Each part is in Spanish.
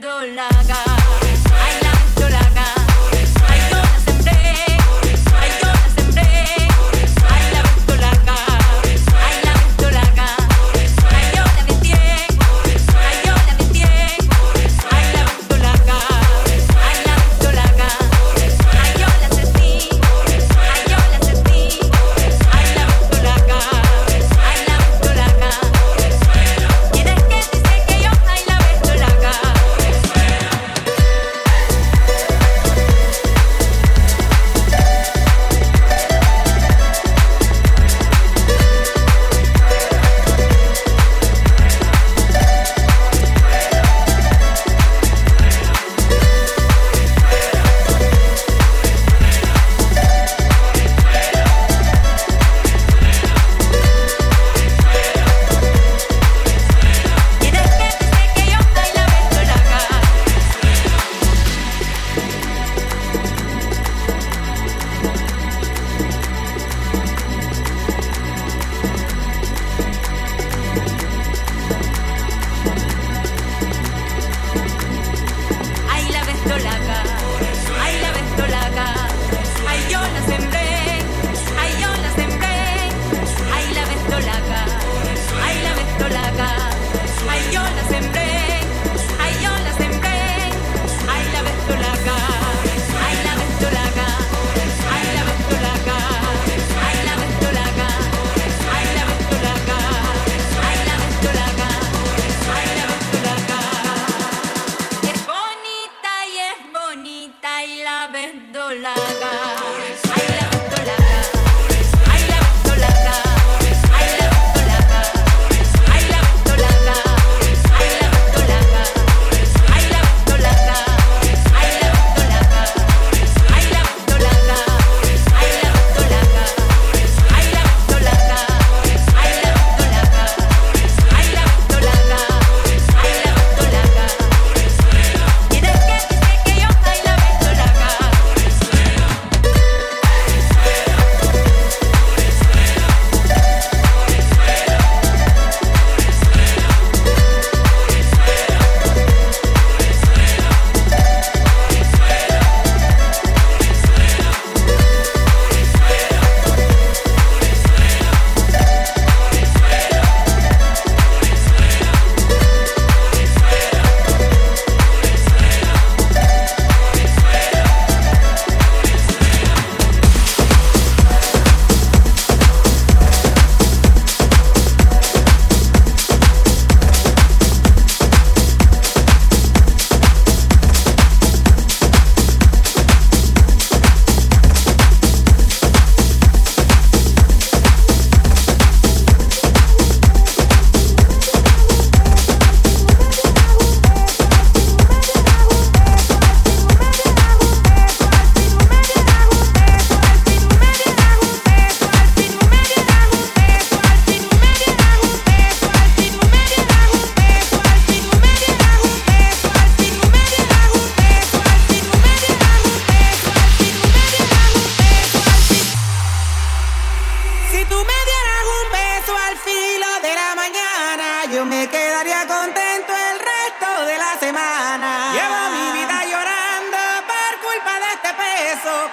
dólar.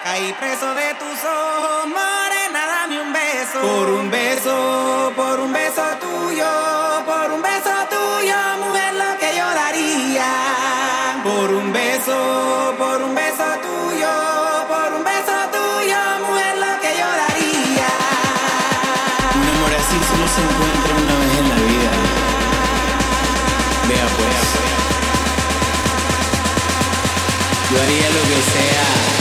Caí preso de tus ojos, morena, dame un beso. Por un beso, por un beso tuyo, por un beso tuyo, mujer, lo que yo daría. Por un beso, por un beso tuyo, por un beso tuyo, mujer, lo que yo daría. Un amor así solo se encuentra una vez en la vida. Vea pues. Yo haría lo que sea.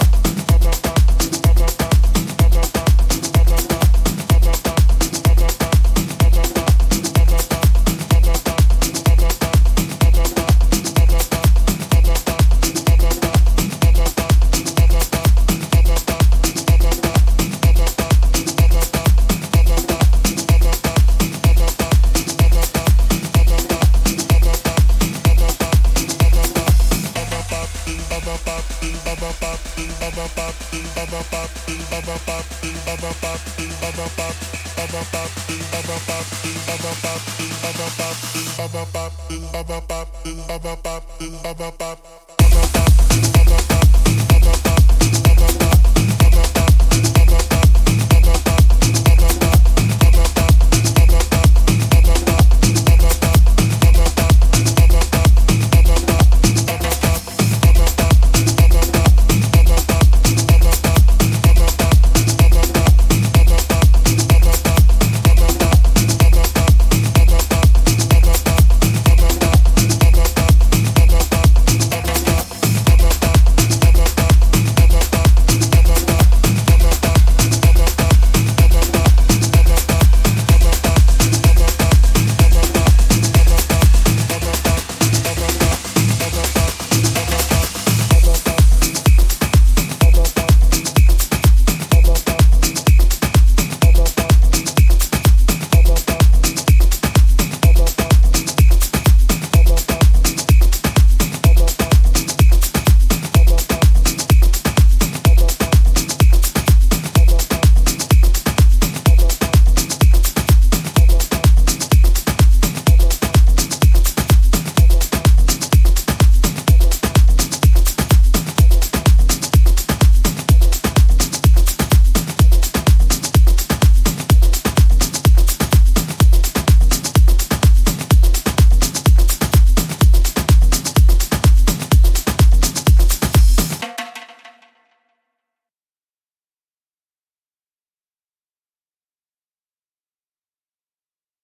Bye.